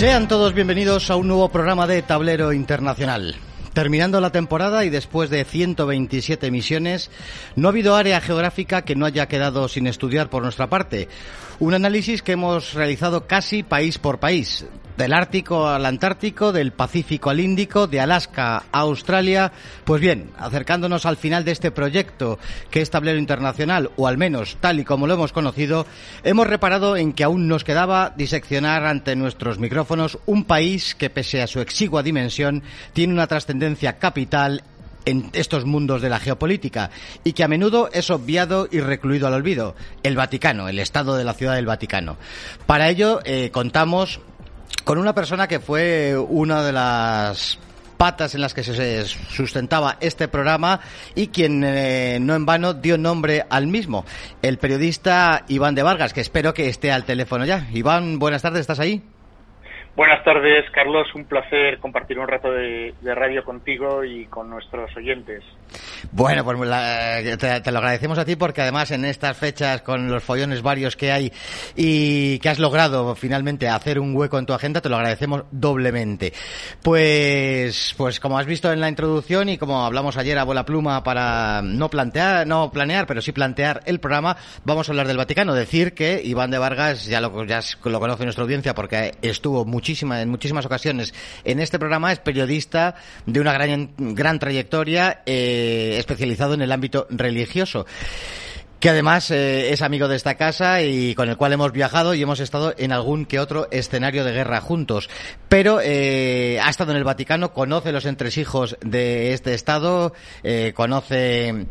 Sean todos bienvenidos a un nuevo programa de Tablero Internacional. Terminando la temporada y después de 127 emisiones, no ha habido área geográfica que no haya quedado sin estudiar por nuestra parte. Un análisis que hemos realizado casi país por país, del Ártico al Antártico, del Pacífico al Índico, de Alaska a Australia. Pues bien, acercándonos al final de este proyecto que es tablero internacional, o al menos tal y como lo hemos conocido, hemos reparado en que aún nos quedaba diseccionar ante nuestros micrófonos un país que, pese a su exigua dimensión, tiene una trascendencia capital en estos mundos de la geopolítica y que a menudo es obviado y recluido al olvido, el Vaticano, el Estado de la Ciudad del Vaticano. Para ello eh, contamos con una persona que fue una de las patas en las que se sustentaba este programa y quien eh, no en vano dio nombre al mismo, el periodista Iván de Vargas, que espero que esté al teléfono ya. Iván, buenas tardes, ¿estás ahí? Buenas tardes, Carlos. Un placer compartir un rato de, radio contigo y con nuestros oyentes. Bueno, pues te, lo agradecemos a ti porque además en estas fechas, con los follones varios que hay y que has logrado finalmente hacer un hueco en tu agenda, te lo agradecemos doblemente. Pues, pues como has visto en la introducción y como hablamos ayer a bola pluma para no plantear, no planear, pero sí plantear el programa, vamos a hablar del Vaticano. Decir que Iván de Vargas ya lo, ya lo conoce nuestra audiencia porque estuvo muchísimo en muchísimas ocasiones en este programa. Es periodista de una gran, gran trayectoria, eh, especializado en el ámbito religioso que además eh, es amigo de esta casa y con el cual hemos viajado y hemos estado en algún que otro escenario de guerra juntos. Pero eh, ha estado en el Vaticano, conoce los entresijos de este Estado, conoce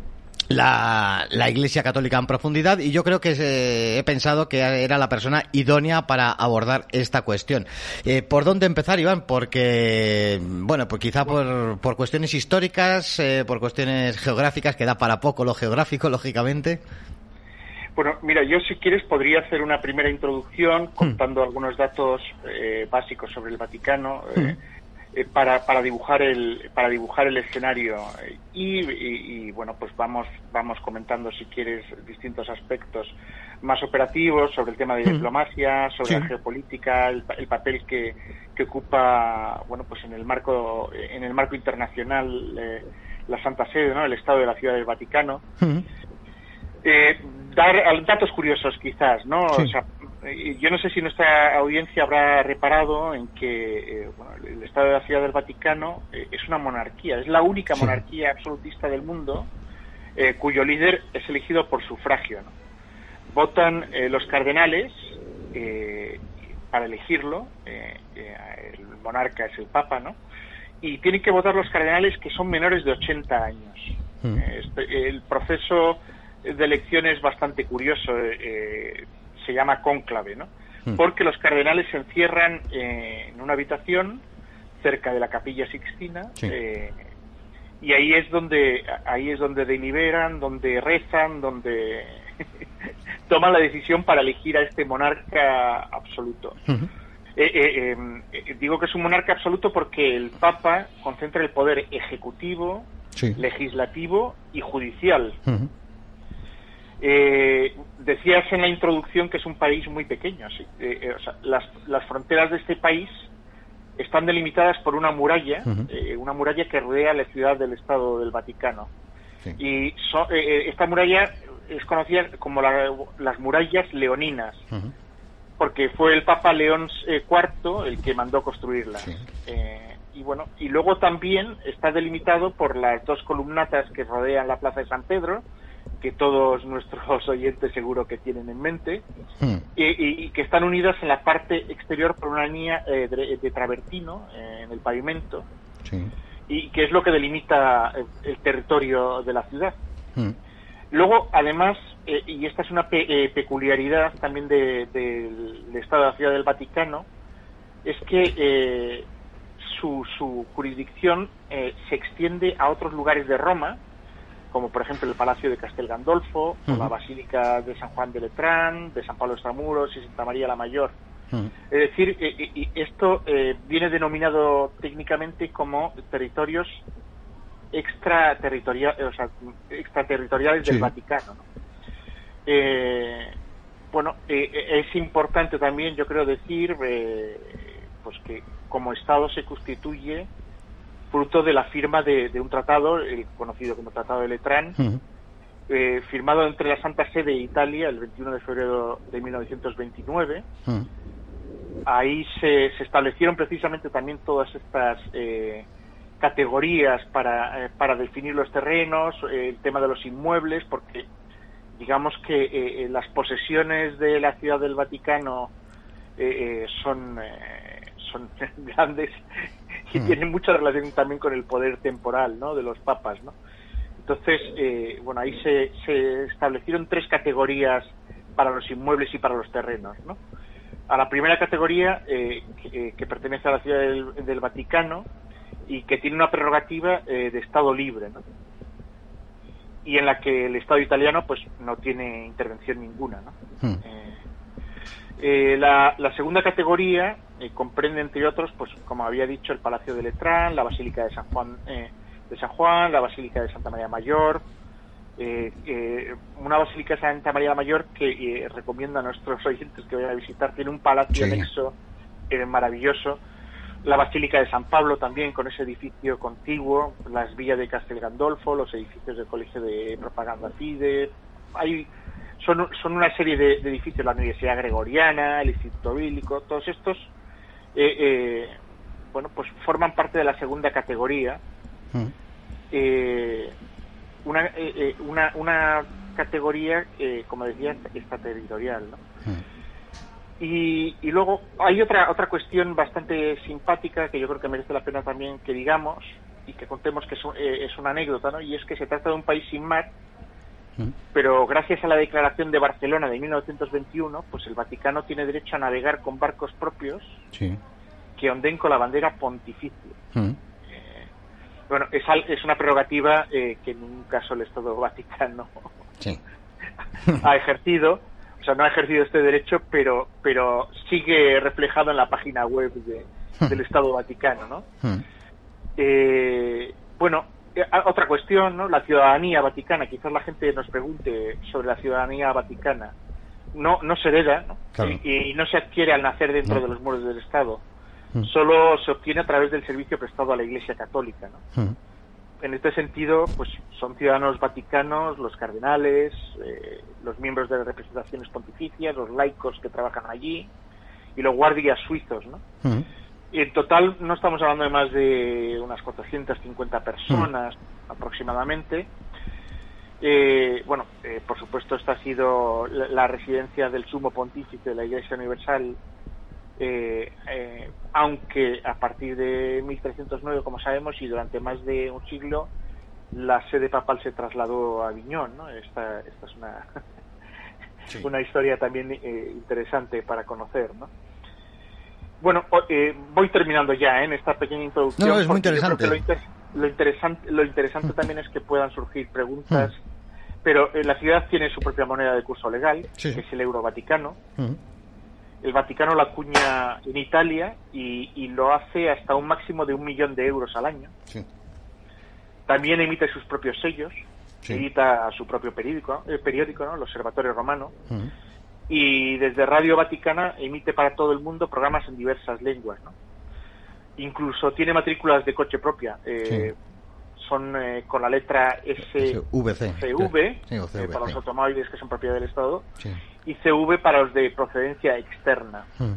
la, la, Iglesia Católica en profundidad y yo creo que he pensado que era la persona idónea para abordar esta cuestión. Eh, ¿Por dónde empezar, Iván? Porque, bueno, pues quizá por, por cuestiones históricas, eh, por cuestiones geográficas, que da para poco lo geográfico, lógicamente. Bueno, mira, yo si quieres podría hacer una primera introducción hmm. contando algunos datos eh, básicos sobre el Vaticano. Hmm. Eh, para, para dibujar el para dibujar el escenario. Y, bueno pues vamos vamos comentando si quieres distintos aspectos más operativos sobre el tema de mm. diplomacia sobre la geopolítica el, papel que, que, ocupa bueno pues en el marco en el marco internacional eh, la Santa Sede no el Estado de la Ciudad del Vaticano. Mm. eh, dar datos curiosos quizás no o sea, yo no sé si nuestra audiencia habrá reparado en que eh, el Estado de la Ciudad del Vaticano eh, es una monarquía, es la única monarquía absolutista del mundo eh, cuyo líder es elegido por sufragio. Votan los cardenales para elegirlo, el monarca es el Papa, ¿no? Y tienen que votar los cardenales que son menores de 80 años. Mm. Este, el proceso de elección es bastante curioso se llama cónclave, ¿no? Hmm. Porque los cardenales se encierran eh, en una habitación cerca de la capilla Sixtina eh, y ahí es donde ahí es donde deliberan, donde rezan, donde toman la decisión para elegir a este monarca absoluto. Hmm. Eh, digo que es un monarca absoluto porque el Papa concentra el poder ejecutivo, legislativo y judicial. Eh, decías en la introducción que es un país muy pequeño. Eh, eh, las, las, fronteras de este país están delimitadas por una muralla, eh, una muralla que rodea la ciudad del Estado del Vaticano. Y esta muralla es conocida como las murallas leoninas, porque fue el Papa León IV el que mandó construirlas. y bueno, y luego también está delimitado por las dos columnatas que rodean la Plaza de San Pedro, que todos nuestros oyentes seguro que tienen en mente, hmm. y, que están unidas en la parte exterior por una línea eh, de, travertino eh, en el pavimento, y que es lo que delimita el, territorio de la ciudad. Hmm. Luego, además, eh, y esta es una peculiaridad también del Estado de la Ciudad del Vaticano, es que su, su jurisdicción se extiende a otros lugares de Roma, como por ejemplo el Palacio de Castel Gandolfo, o la Basílica de San Juan de Letrán, de San Pablo Extramuros y Santa María la Mayor. Es decir, eh, eh, esto eh, viene denominado técnicamente como territorios extraterritoriales, o sea, extraterritoriales del Vaticano. bueno, es importante también, yo creo decir, pues que como Estado se constituye fruto de la firma de, un tratado, el conocido como Tratado de Letrán, eh, firmado entre la Santa Sede e Italia el 21 de febrero de 1929. Ahí se, establecieron precisamente también todas estas eh, categorías para, eh, para definir los terrenos, el tema de los inmuebles, porque digamos que las posesiones de la Ciudad del Vaticano son, son grandes y tienen mucha relación también con el poder temporal ¿no? de los papas. ¿no? Entonces, eh, bueno, ahí se, establecieron tres categorías para los inmuebles y para los terrenos, ¿no? A la primera categoría, eh, eh, que, pertenece a la ciudad del, Vaticano y que tiene una prerrogativa de Estado libre, ¿no? Y en la que el Estado italiano, pues, no tiene intervención ninguna, ¿no? Hmm. La, la, segunda categoría comprende, entre otros, pues, como había dicho, el Palacio de Letrán, la Basílica de San Juan de San Juan, la Basílica de Santa María Mayor, eh, eh, una Basílica de Santa María Mayor que eh, recomiendo a nuestros oyentes que vayan a visitar, tiene un palacio anexo maravilloso, la Basílica de San Pablo también con ese edificio contiguo, las villas de Castel Gandolfo, los edificios del Colegio de Propaganda FIDE, hay son, son una serie de, edificios, la Universidad Gregoriana, el Instituto Bíblico, todos estos bueno, pues forman parte de la segunda categoría eh, una, eh, eh, una, una categoría, como decía, extraterritorial. ¿no? Y, y, luego hay otra otra cuestión bastante simpática que yo creo que merece la pena también que digamos y que contemos que es, es una anécdota, ¿no? Y es que se trata de un país sin mar, pero gracias a la Declaración de Barcelona de 1921, pues el Vaticano tiene derecho a navegar con barcos propios que onden con la bandera pontificia. Bueno, es, es una prerrogativa eh, que en ningún caso el Estado Vaticano ha ejercido. O sea, no ha ejercido este derecho, pero, pero sigue reflejado en la página web del Estado Vaticano, ¿no? Eh, bueno, eh, otra cuestión, ¿no? La ciudadanía vaticana. Quizás la gente nos pregunte sobre la ciudadanía vaticana. No, no se hereda Y, no se adquiere al nacer dentro de los muros del Estado Mm. solo se obtiene a través del servicio prestado a la Iglesia Católica. ¿no? Mm. En este sentido, pues son ciudadanos vaticanos, los cardenales, eh, los miembros de las representaciones pontificias, los laicos que trabajan allí y los guardias suizos. ¿no? Mm. Y en total no estamos hablando de más de unas 450 personas aproximadamente. Eh, bueno, eh, por supuesto, esta ha sido la, residencia del sumo pontífice de la Iglesia Universal eh, eh, aunque a partir de 1309, como sabemos, y durante más de un siglo, la sede papal se trasladó a Aviñón. ¿no? Esta, esta es una, una historia también eh, interesante para conocer. ¿no? Bueno, eh, voy terminando ya en esta pequeñña introducción. No, es muy interesante. Lo, interesante. Lo interesante también es que puedan surgir preguntas. Mm. Pero la ciudad tiene su propia moneda de curso legal, que es el euro vaticano. Mm el Vaticano la acuña en Italia y, lo hace hasta un máximo de un millón de euros al año. También emite sus propios sellos, edita su propio periódico, el periódico ¿no? el Observatorio Romano, y desde Radio Vaticana emite para todo el mundo programas en diversas lenguas. ¿no? Incluso tiene matrículas de coche propia. Eh, son eh, con la letra SVC, eh, para los automóviles que son propiedad del Estado, y CV para los de procedencia externa. Hmm.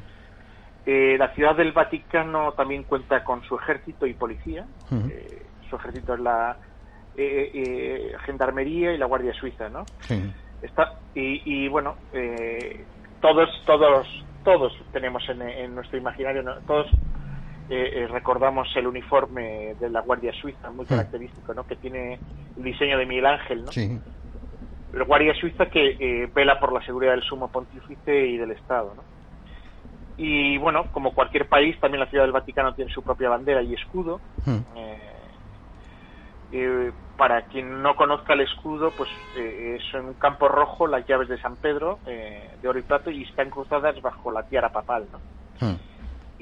Eh, la ciudad del Vaticano también cuenta con su ejército y policía. Hmm. su ejército es la Gendarmería y la Guardia Suiza, ¿no? Está, y, bueno, todos, todos, todos tenemos en, nuestro imaginario, todos eh, recordamos el uniforme de la Guardia Suiza, muy característico, ¿no? Que tiene el diseño de Miguel Ángel, ¿no? Sí. La Guardia Suiza que eh, vela por la seguridad del sumo pontífice y del Estado, ¿no? Y bueno, como cualquier país, también la Ciudad del Vaticano tiene su propia bandera y escudo. Hmm. Eh, para quien no conozca el escudo, pues es en un campo rojo las llaves de San Pedro de oro y plato y están cruzadas bajo la tiara papal, ¿no? Hmm.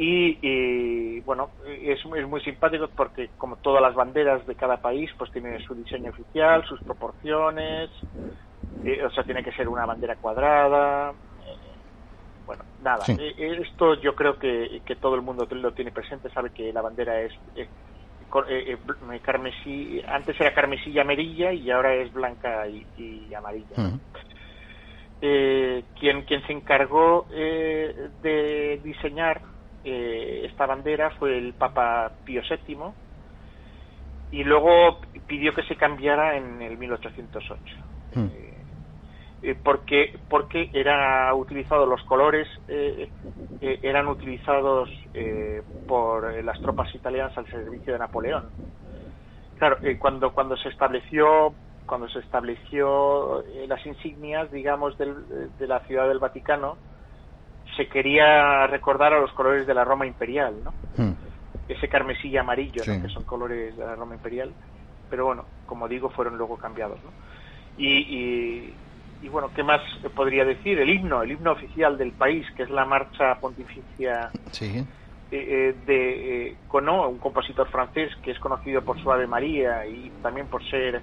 Y, bueno, es, es, muy simpático porque como todas las banderas de cada país, pues tiene su diseño oficial, sus proporciones, eh, o sea, tiene que ser una bandera cuadrada. Eh, bueno, nada, esto yo creo que, que, todo el mundo lo tiene presente, sabe que la bandera es carmesí, antes era carmesí y amarilla y ahora es blanca y, amarilla. quien, quien se encargó de diseñar esta bandera fue el Papa Pío VII y luego pidió que se cambiara en el 1808 hmm. eh, eh, porque porque era utilizado los colores eh, eran utilizados por las tropas italianas al servicio de Napoleón. Claro cuando cuando se estableció cuando se estableció las insignias digamos de la ciudad del Vaticano se quería recordar a los colores de la Roma imperial no hmm. Ese carmesí y amarillo, que son colores de la Roma Imperial, pero bueno, como digo, fueron luego cambiados. ¿no? Y, y, bueno, ¿qué más podría decir? El himno, el himno oficial del país, que es la marcha pontificia eh, eh, de eh, un compositor francés que es conocido por su Ave María y también por ser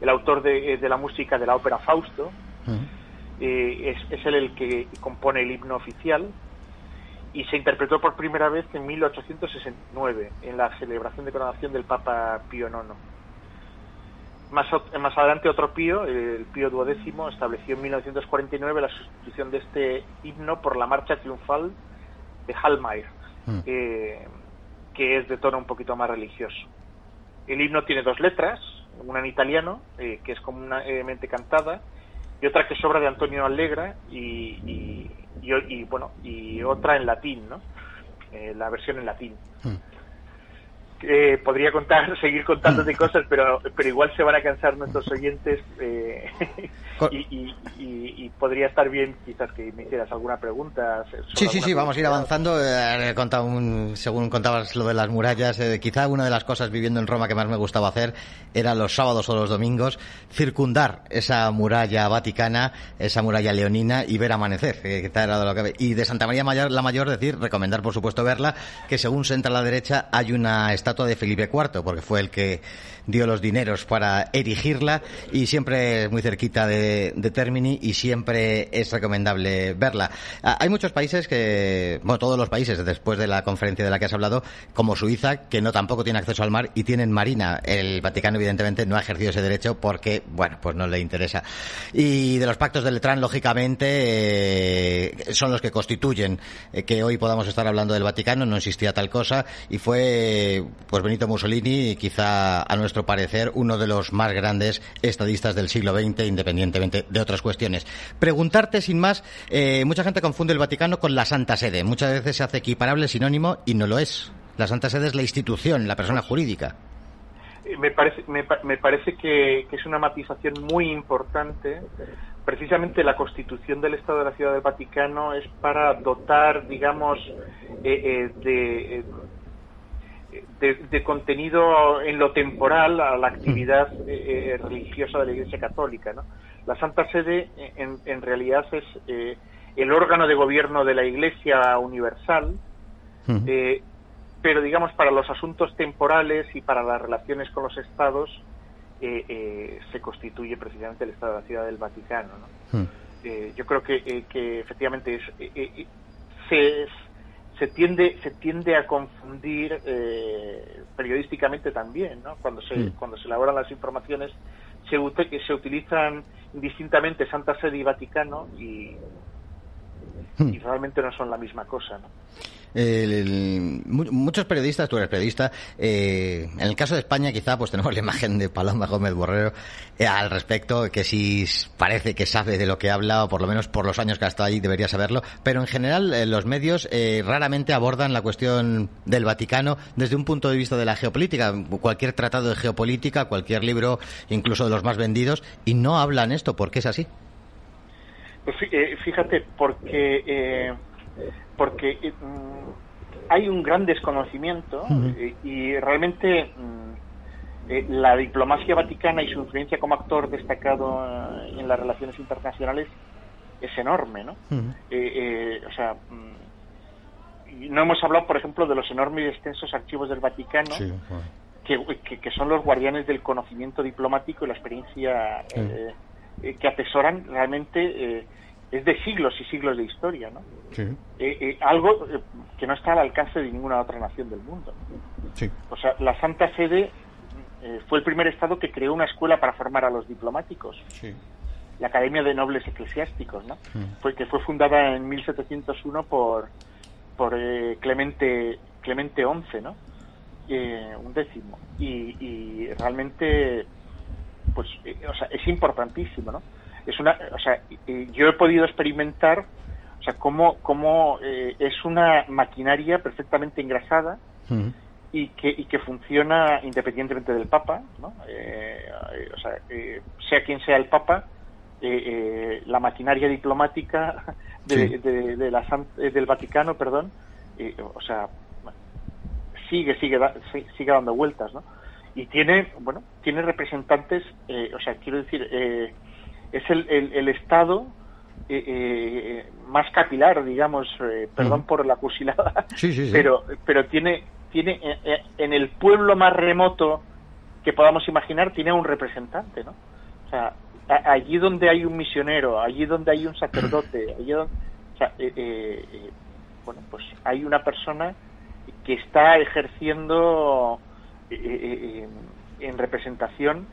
el autor de, la música de la ópera Fausto. es, es él el que compone el himno oficial y se interpretó por primera vez en 1869 en la celebración de coronación del Papa Pío IX. Más, más adelante otro Pío, el Pío XII, estableció en 1949 la sustitución de este himno por la marcha triunfal de Hallmayr, mm. que es de tono un poquito más religioso. El himno tiene dos letras, una en italiano, eh, que es comúnmente cantada, y otra que sobra de Antonio Allegra y, y, bueno y otra en latín, ¿no? Eh, la versión en latín. Hmm. Eh, podría contar, seguir contándote cosas, pero, pero igual se van a cansar nuestros oyentes eh, y, podría estar bien quizás que me hicieras alguna pregunta. Sí, sí, sí, vamos a ir avanzando. Eh, un, según contabas lo de las murallas, quizá una de las cosas viviendo en Roma que más me gustaba hacer era los sábados o los domingos circundar esa muralla vaticana, esa muralla leonina y ver amanecer. y de Santa María Mayor, la Mayor, decir, recomendar por supuesto verla, que según se entra a la derecha hay una estatua de Felipe IV, porque fue el que dio los dineros para erigirla y siempre muy cerquita de, Termini y siempre es recomendable verla. Ah, hay muchos países que, bueno, todos los países después de la conferencia de la que has hablado, como Suiza, que no tampoco tiene acceso al mar y tienen marina. El Vaticano evidentemente no ha ejercido ese derecho porque, bueno, pues no le interesa. Y de los pactos de Letrán, lógicamente, eh, son los que constituyen eh, que hoy podamos estar hablando del Vaticano, no existía tal cosa y fue pues Benito Mussolini, quizá a nuestro parecer, uno de los más grandes estadistas del siglo XX, de otras cuestiones. Preguntarte, sin más, eh, mucha gente confunde el Vaticano con la Santa Sede. Muchas veces se hace equiparable sinónimo y no lo es. La Santa Sede es la institución, la persona jurídica. Eh, me parece, me, parece que, es una matización muy importante. Precisamente la constitución del Estado de la Ciudad del Vaticano es para dotar, digamos, eh, de, de, contenido en lo temporal a la actividad eh, eh, religiosa de la Iglesia Católica. ¿no? La Santa Sede en, en realidad es eh, el órgano de gobierno de la Iglesia Universal, pero digamos para los asuntos temporales y para las relaciones con los estados se constituye precisamente el Estado de la Ciudad del Vaticano. ¿no? yo creo que, que efectivamente es, se, se tiende se tiende a confundir eh, periodísticamente también ¿no? cuando se cuando se elaboran las informaciones se se utilizan indistintamente Santa Sede y Vaticano y, mm. y realmente no son la misma cosa ¿no? Muchos periodistas, tú eres periodista, eh, en el caso de España quizá pues tenemos la imagen de Paloma Gómez Borrero eh, al respecto, que si parece que sabe de lo que habla, o por lo menos por los años que ha estado ahí debería saberlo, pero en general eh, los medios raramente abordan la cuestión del Vaticano desde un punto de vista de la geopolítica, cualquier tratado de geopolítica, cualquier libro, incluso de los más vendidos, y no hablan esto, ¿por qué es así? Pues fíjate, porque porque eh, mm, hay un gran desconocimiento eh, y realmente mm, eh, la diplomacia vaticana y su influencia como actor destacado en las relaciones internacionales es enorme, ¿no? o sea, mm, no hemos hablado, por ejemplo, de los enormes y extensos archivos del Vaticano, que, que, son los guardianes del conocimiento diplomático y la experiencia que atesoran realmente es de siglos y siglos de historia, ¿no? algo que no está al alcance de ninguna otra nación del mundo. O sea, la Santa Sede fue el primer Estado que creó una escuela para formar a los diplomáticos. La Academia de Nobles Eclesiásticos, ¿no? Fue, que fue fundada en 1701 por, por Clemente, Clemente XI, ¿no? un décimo. Y, realmente, pues, o sea, es importantísimo, ¿no? Es una, o sea, yo he podido experimentar, o sea, cómo, cómo eh, es una maquinaria perfectamente engrasada y que, y que funciona independientemente del Papa, ¿no? Eh, o sea, eh, sea quien sea el Papa, la maquinaria diplomática de, de, la, del Vaticano, perdón, o sea, sigue, sigue, sigue dando vueltas, ¿no? Y tiene, bueno, tiene representantes, o sea, quiero decir, es el, el, Estado eh, eh, más capilar, digamos, eh, perdón por la cusilada, pero pero tiene tiene en el pueblo más remoto que podamos imaginar tiene un representante, ¿no? O sea, allí donde hay un misionero, allí donde hay un sacerdote, allí donde, o sea, bueno, pues hay una persona que está ejerciendo en representación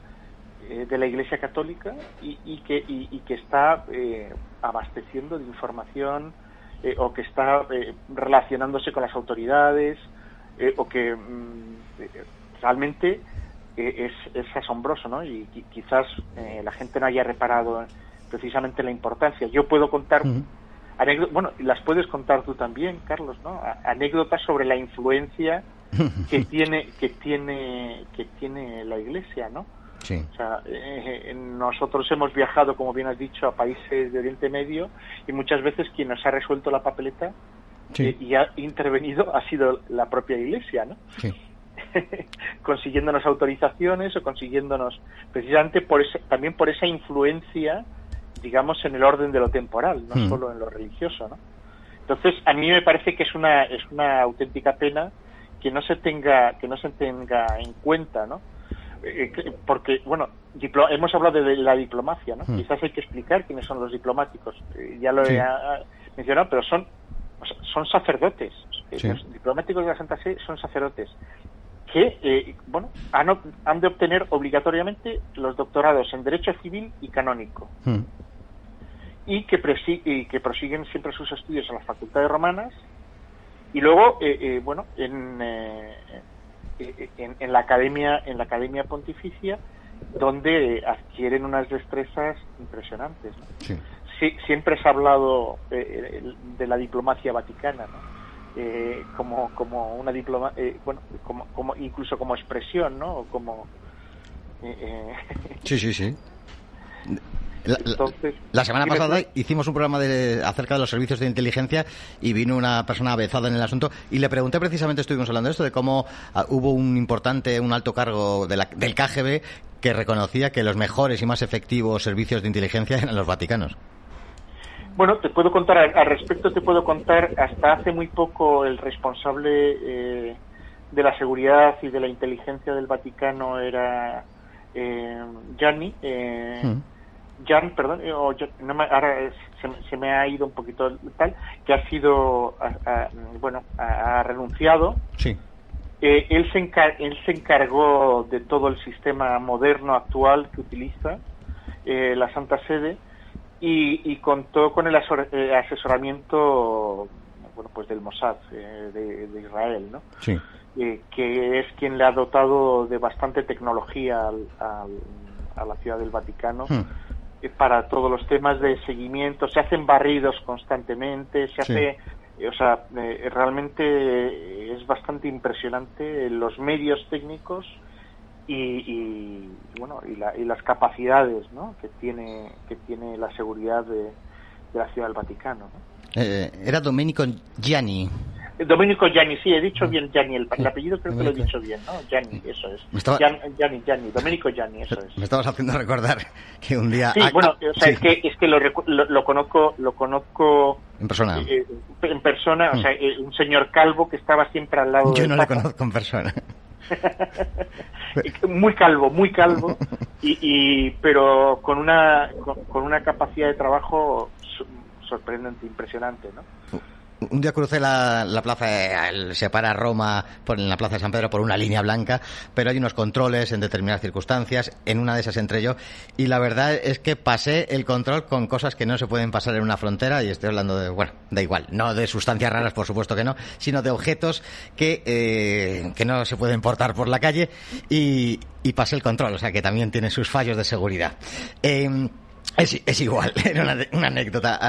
eh, de la Iglesia Católica y, que, y, que está eh, abasteciendo de información eh, o que está relacionándose con las autoridades o que mm, realmente es, es, asombroso, ¿no? Y, quizás la gente no haya reparado precisamente la importancia. Yo puedo contar anécdotas, bueno, las puedes contar tú también, Carlos, ¿no? Anécdotas sobre la influencia que tiene que tiene que tiene la Iglesia, ¿no? O sea, eh, nosotros hemos viajado, como bien has dicho, a países de Oriente Medio y muchas veces quien nos ha resuelto la papeleta eh, y ha intervenido ha sido la propia Iglesia, ¿no? consiguiéndonos autorizaciones o consiguiéndonos precisamente por también por esa influencia digamos en el orden de lo temporal no hmm. solo en lo religioso no entonces a mí me parece que es una es una auténtica pena que no se tenga que no se tenga en cuenta no eh, porque, bueno, hemos hablado de la diplomacia, ¿no? Hmm. Quizás hay que explicar quiénes son los diplomáticos. Eh, ya lo he mencionado, pero son, son sacerdotes. Los diplomáticos de la Santa Sede son sacerdotes que, eh, bueno, han, han, de obtener obligatoriamente los doctorados en Derecho Civil y Canónico. Hmm. Y que, y que prosiguen siempre sus estudios en las facultades romanas y luego, bueno, en, eh, en, la academia en la academia pontificia donde adquieren unas destrezas impresionantes siempre se ha hablado eh, de la diplomacia vaticana eh, como como una diploma bueno como, como incluso como expresión no como sí sí sí la, semana pasada hicimos un programa de, acerca de los servicios de inteligencia y vino una persona avezada en el asunto y le pregunté precisamente, estuvimos hablando de esto, de cómo ah, hubo un importante, un alto cargo del KGB que reconocía que los mejores y más efectivos servicios de inteligencia eran los vaticanos. Bueno, te puedo contar, al respecto te puedo contar, hasta hace muy poco el responsable eh, de la seguridad y de la inteligencia del Vaticano era eh, Gianni. Eh, mm. Jan, perdón, eh, o ahora se, me ha ido un poquito tal, que ha sido, bueno, ha, renunciado. Sí. Eh, él, se él se encargó de todo el sistema moderno actual que utiliza eh, la Santa Sede y, contó con el asesoramiento bueno, pues del Mossad de, Israel, ¿no? Sí. que es quien le ha dotado de bastante tecnología a la ciudad del Vaticano. Hmm para todos los temas de seguimiento, se hacen barridos constantemente, se hace, o sea, eh, realmente es bastante impresionante los medios técnicos y, bueno y, las capacidades ¿no? que tiene que tiene la seguridad de, la ciudad del Vaticano. Eh, era Domenico Gianni. Domenico Gianni, sí, he dicho bien Gianni, el, apellido creo que lo he dicho bien, ¿no? Gianni, eso es. Gianni, Gianni, Domenico Gianni, eso es. Me estabas haciendo recordar que un día... Sí, bueno, o sea, es que, es que lo, lo, conozco, lo conozco... En persona. Eh, en persona, o mm. sea, eh, un señor calvo que estaba siempre al lado Yo no lo conozco en persona. muy calvo, muy calvo, y, y pero con una, con, una capacidad de trabajo sorprendente, impresionante, ¿no? Un día crucé la, plaza, se para Roma por, en la plaza de San Pedro por una línea blanca, pero hay unos controles en determinadas circunstancias, en una de esas entré yo, y la verdad es que pasé el control con cosas que no se pueden pasar en una frontera, y estoy hablando de, bueno, da igual, no de sustancias raras, por supuesto que no, sino de objetos que, eh, que no se pueden portar por la calle, y, y pasé el control, o sea que también tiene sus fallos de seguridad. Eh, es, es, igual, era una, anécdota.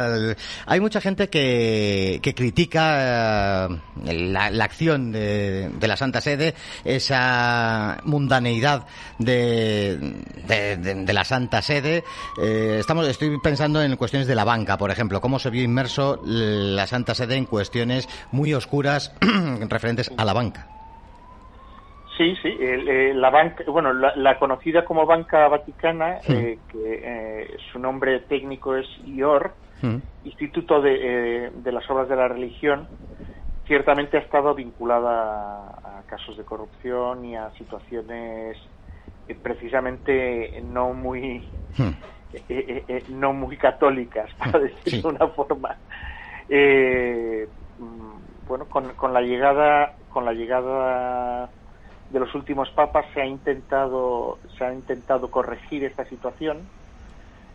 hay mucha gente que, que critica eh, la, la, acción de, de, la Santa Sede, esa mundaneidad de, de, de la Santa Sede. Eh, estamos, estoy pensando en cuestiones de la banca, por ejemplo, cómo se vio inmerso la Santa Sede en cuestiones muy oscuras referentes a la banca. Sí, sí, eh, la banca, bueno, la, conocida como Banca Vaticana, eh, que eh, su nombre técnico es IOR, Instituto de, las Obras de la Religión, ciertamente ha estado vinculada a, casos de corrupción y a situaciones precisamente no muy no muy católicas, para decirlo de una forma. Mm, bueno, con, con la llegada con la llegada de los últimos papas se ha intentado se ha intentado corregir esta situación.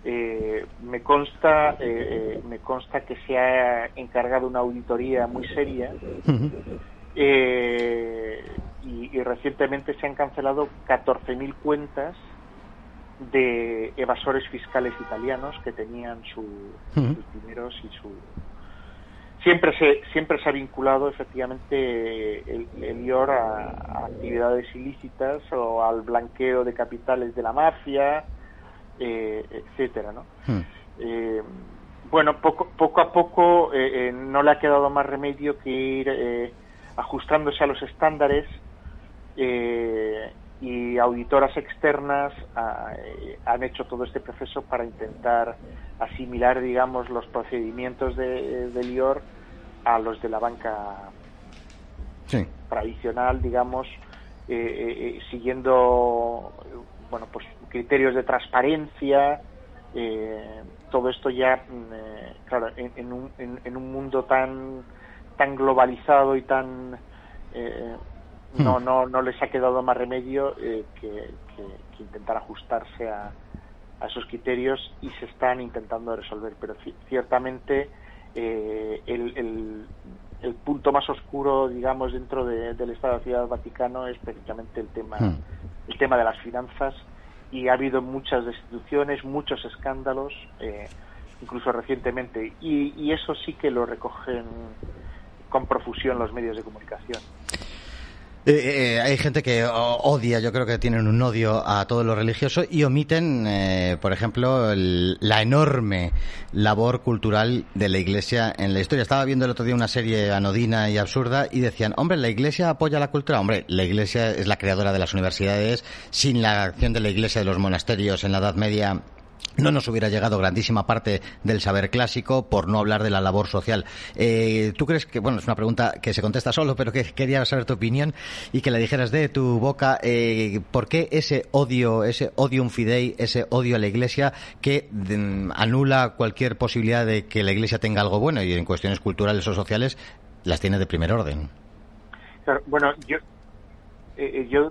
Eh, me consta eh, eh, me consta que se ha encargado una auditoría muy seria. Y, recientemente se han cancelado 14.000 cuentas de evasores fiscales italianos que tenían sus dineros y su siempre se siempre se ha vinculado efectivamente el, IOR a, actividades ilícitas o al blanqueo de capitales de la mafia eh, etcétera no hmm. eh, bueno poco poco a poco eh, no le ha quedado más remedio que ir ajustándose a los estándares y auditoras externas han hecho todo este proceso para intentar asimilar, digamos, los procedimientos de, del IOR a los de la banca tradicional, digamos, eh, eh, eh, siguiendo, bueno, pues criterios de transparencia, todo esto ya, mm, claro, en, un, en, un mundo tan tan globalizado y tan no, hmm. no, no les ha quedado más remedio que, que, intentar ajustarse a, a esos criterios y se están intentando resolver. Pero ciertamente eh, el, el, punto más oscuro, digamos, dentro del Estado de la Ciudad del Vaticano es precisamente el tema, hmm. el tema de las finanzas y ha habido muchas destituciones, muchos escándalos, eh, incluso recientemente, y, y eso sí que lo recogen con profusión los medios de comunicación. Eh, eh, hay gente que odia, yo creo que tienen un odio a todo lo religioso y omiten, eh, por ejemplo, la enorme labor cultural de la Iglesia en la historia. Estaba viendo el otro día una serie anodina y absurda y decían, hombre, la Iglesia apoya la cultura. Hombre, la Iglesia es la creadora de las universidades. Sin la acción de la Iglesia de los monasterios en la Edad Media no nos hubiera llegado grandísima parte del saber clásico, por no hablar de la labor social. Eh, ¿Tú crees que, bueno, es una pregunta que se contesta solo, pero que quería saber tu opinión y que la dijeras de tu boca, eh, ¿por qué ese odio, ese odium fidei, ese odio a la Iglesia que mm, anula cualquier posibilidad de que la Iglesia tenga algo bueno y en cuestiones culturales o sociales las tiene de primer orden? Bueno, yo, eh, yo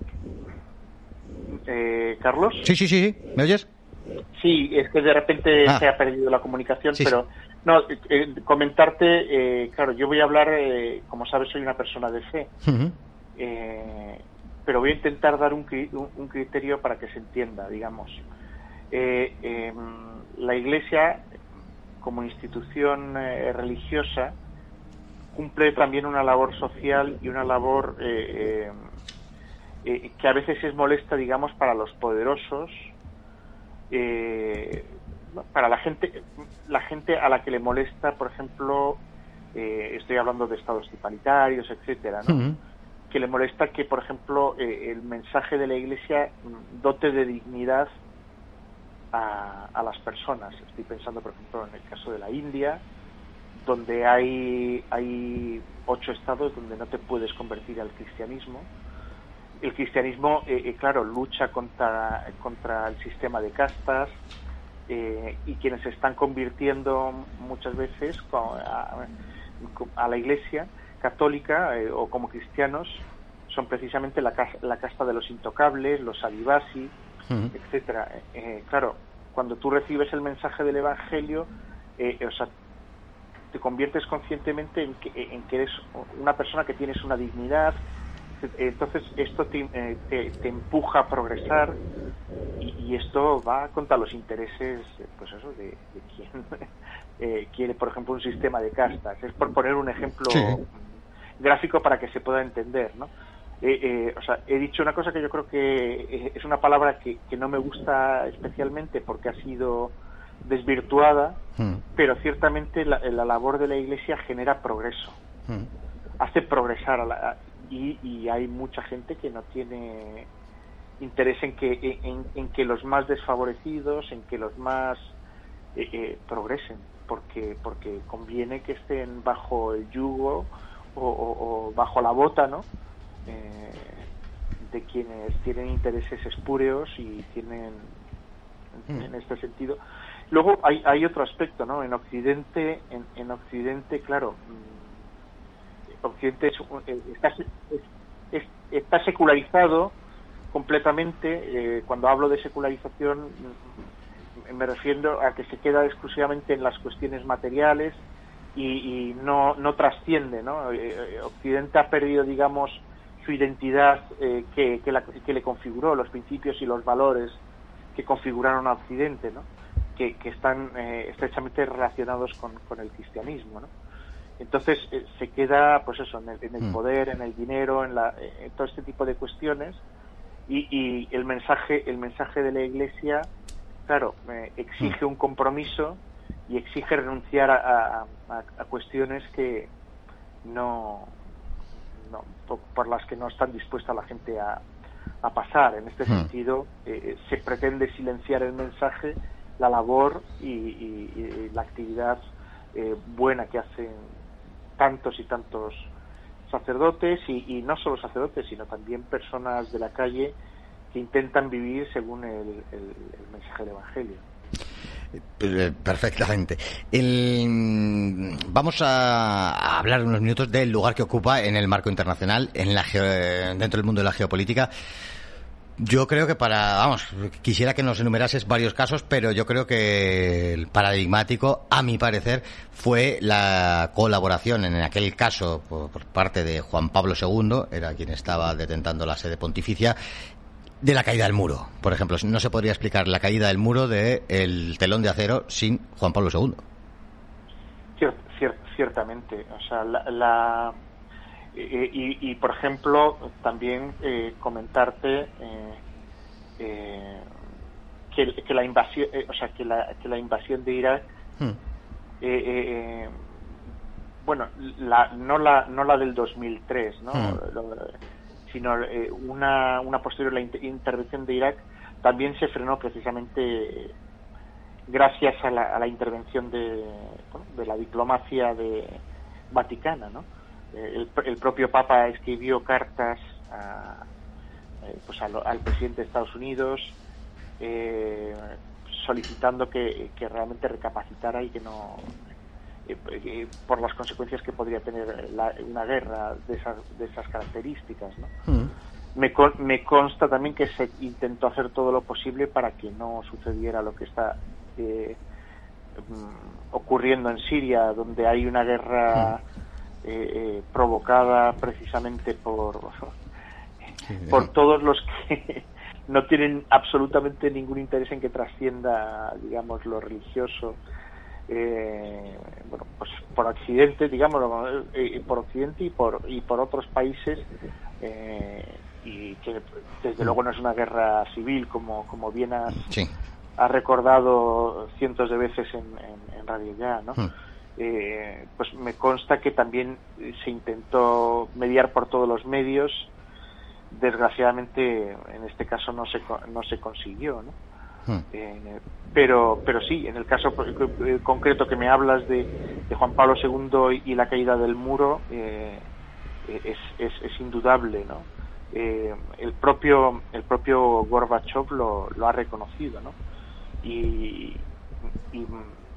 Carlos. Sí, sí, sí, ¿me oyes? Sí, es que de repente ah. se ha perdido la comunicación, pero no, eh, comentarte, eh, claro, yo voy a hablar, eh, como sabes, soy una persona de fe, pero voy a intentar dar un, un, criterio para que se entienda, digamos. Em, la Iglesia, como institución religiosa, cumple también una labor social y una labor que a veces es molesta, digamos, para los poderosos, eh, para la gente, la gente a la que le molesta, por ejemplo, eh, estoy hablando de estados totalitarios, etcétera, que le molesta que, por ejemplo, eh, el mensaje de la Iglesia dote de dignidad a, a, las personas. Estoy pensando, por ejemplo, en el caso de la India, donde hay, hay ocho estados donde no te puedes convertir al cristianismo el cristianismo, eh, eh, claro, lucha contra, contra el sistema de castas, eh, y quienes se están convirtiendo muchas veces a, la Iglesia católica eh, o como cristianos son precisamente la, la, casta de los intocables, los adivasi, etcétera. Eh, claro, cuando tú recibes el mensaje del Evangelio, o sea, te conviertes conscientemente en que, en que eres una persona que tienes una dignidad, entonces esto te, te, empuja a progresar y, esto va contra los intereses pues eso de, quien eh, quiere por ejemplo un sistema de castas es por poner un ejemplo gráfico para que se pueda entender no eh, eh, o sea he dicho una cosa que yo creo que es una palabra que, que no me gusta especialmente porque ha sido desvirtuada hmm. pero ciertamente la, labor de la iglesia genera progreso hmm. hace progresar a la, y, y hay mucha gente que no tiene interés en que, en, que los más desfavorecidos, en que los más eh, eh, progresen, porque, porque conviene que estén bajo el yugo o, bajo la bota, ¿no? Eh, de quienes tienen intereses espúreos y tienen en, mm. este sentido. Luego hay, hay otro aspecto, ¿no? En Occidente, en, en Occidente, claro, Occidente está, está secularizado completamente, eh, cuando hablo de secularización mm, me refiero a que se queda exclusivamente en las cuestiones materiales y, no, trasciende. ¿no? Eh, eh, Occidente ha perdido, digamos, su identidad que, le configuró, los principios y los valores que configuraron a Occidente, ¿no? que, están estrechamente relacionados con, el cristianismo. Entonces se queda, pues eso, en el, en el mm. poder, en el dinero, en, la, en todo este tipo de cuestiones. Y, el mensaje el mensaje de la Iglesia claro exige un compromiso y exige renunciar a, cuestiones que no, por, las que no están dispuesta la gente a, pasar. En este sentido eh, se pretende silenciar el mensaje la labor y, la actividad eh, buena que hacen tantos y tantos sacerdotes y, no solo sacerdotes, sino también personas de la calle que intentan vivir según el, mensaje del Evangelio. Eh, perfectamente. vamos a hablar unos minutos del lugar que ocupa en el marco internacional, en la dentro del mundo de la geopolítica. Yo creo que para, vamos, quisiera que nos enumerases varios casos, pero yo creo que el paradigmático, a mi parecer, fue la colaboración en aquel caso por, parte de Juan Pablo II, era quien estaba detentando la sede pontificia, de la caída del muro. Por ejemplo, no se podría explicar la caída del muro del el telón de acero sin Juan Pablo II. ciertamente. O sea, la eh, y, por ejemplo, también eh, comentarte eh, que, la invasión, o sea, que la, que la invasión de Irak, hmm. bueno, la, no la no la del 2003, ¿no? Hmm. sino una, una posterior la intervención de Irak también se frenó precisamente gracias a la, a la intervención de, de la diplomacia de vaticana, ¿no? El, propio Papa escribió cartas eh, pues al presidente de Estados Unidos eh, solicitando que, realmente recapacitara y que no eh, por las consecuencias que podría tener una guerra de esas, de esas características mm. me, me consta también que se intentó hacer todo lo posible para que no sucediera lo que está mm, ocurriendo en Siria donde hay una guerra mm. Eh, eh, provocada precisamente por, por todos los que no tienen absolutamente ningún interés en que trascienda, digamos, lo religioso. Eh, bueno, pues por accidente, digamos, por Occidente y por, y por otros países, y que desde luego no es una guerra civil, como, como bien has, recordado cientos de veces en, en, Radio Ya, ¿no? Hmm. Eh, pues me consta que también se intentó mediar por todos los medios. Desgraciadamente, en este caso no se, no se consiguió, ¿no? Hmm. Eh, pero, pero sí, en el caso eh, concreto que me hablas de, Juan Pablo II y, la caída del muro, es, es, es, indudable, ¿no? el propio el propio Gorbachev lo, lo ha reconocido, ¿no? Y,